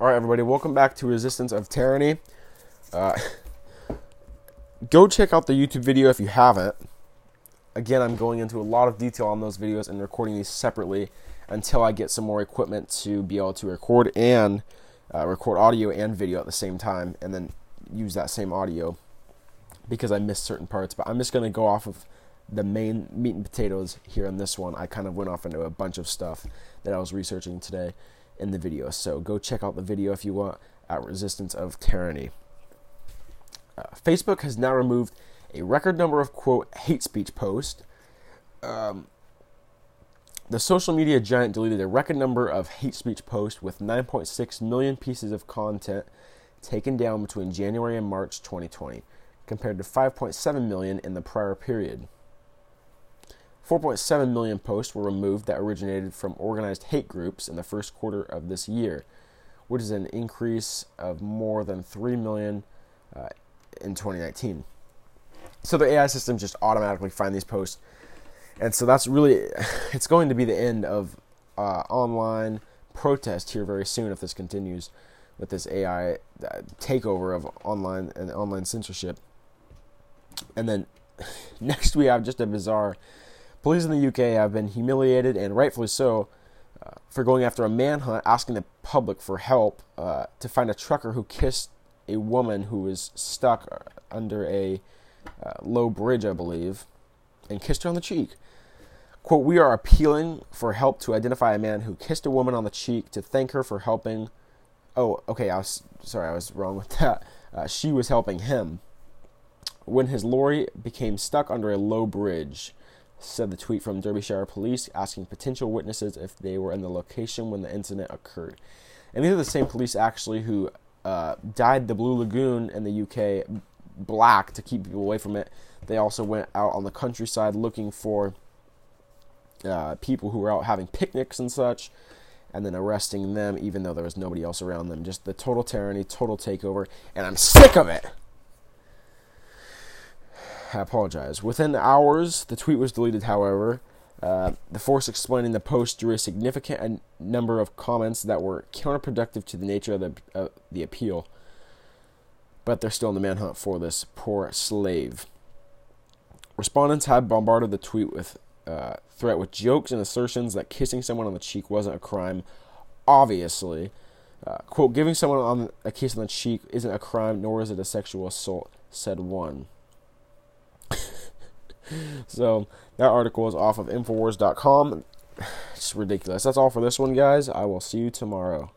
All right, everybody, welcome back to Resistance of Tyranny. Uh, go check out the YouTube video if you haven't. Again, I'm going into a lot of detail on those videos and recording these separately until I get some more equipment to be able to record and uh, record audio and video at the same time, and then use that same audio because I missed certain parts. But I'm just going to go off of the main meat and potatoes here on this one. I kind of went off into a bunch of stuff that I was researching today in the video. So go check out the video if you want at Resistance of Tyranny. Uh, Facebook has now removed a record number of quote hate speech posts. Um, the social media giant deleted a record number of hate speech posts with 9.6 million pieces of content taken down between January and March 2020, compared to 5.7 million in the prior period. 4.7 million posts were removed that originated from organized hate groups in the first quarter of this year, which is an increase of more than 3 million uh, in 2019. So the AI system just automatically find these posts, and so that's really it's going to be the end of uh, online protest here very soon if this continues with this AI uh, takeover of online and online censorship. And then next we have just a bizarre Police in the UK have been humiliated, and rightfully so, uh, for going after a manhunt asking the public for help uh, to find a trucker who kissed a woman who was stuck uh, under a uh, low bridge, I believe, and kissed her on the cheek. Quote, we are appealing for help to identify a man who kissed a woman on the cheek to thank her for helping. Oh, okay, I was sorry, I was wrong with that. Uh, she was helping him when his lorry became stuck under a low bridge said the tweet from Derbyshire Police asking potential witnesses if they were in the location when the incident occurred. And these are the same police actually who uh, dyed the Blue Lagoon in the UK black to keep people away from it. They also went out on the countryside looking for uh, people who were out having picnics and such, and then arresting them even though there was nobody else around them. Just the total tyranny, total takeover, and I'm sick of it. I apologize. Within hours, the tweet was deleted, however. Uh, the force explaining the post drew a significant number of comments that were counterproductive to the nature of the, uh, the appeal. But they're still in the manhunt for this poor slave. Respondents had bombarded the tweet with uh, threat with jokes and assertions that kissing someone on the cheek wasn't a crime. Obviously, uh, quote, giving someone on a kiss on the cheek isn't a crime, nor is it a sexual assault, said one so that article is off of Infowars.com. It's ridiculous. That's all for this one, guys. I will see you tomorrow.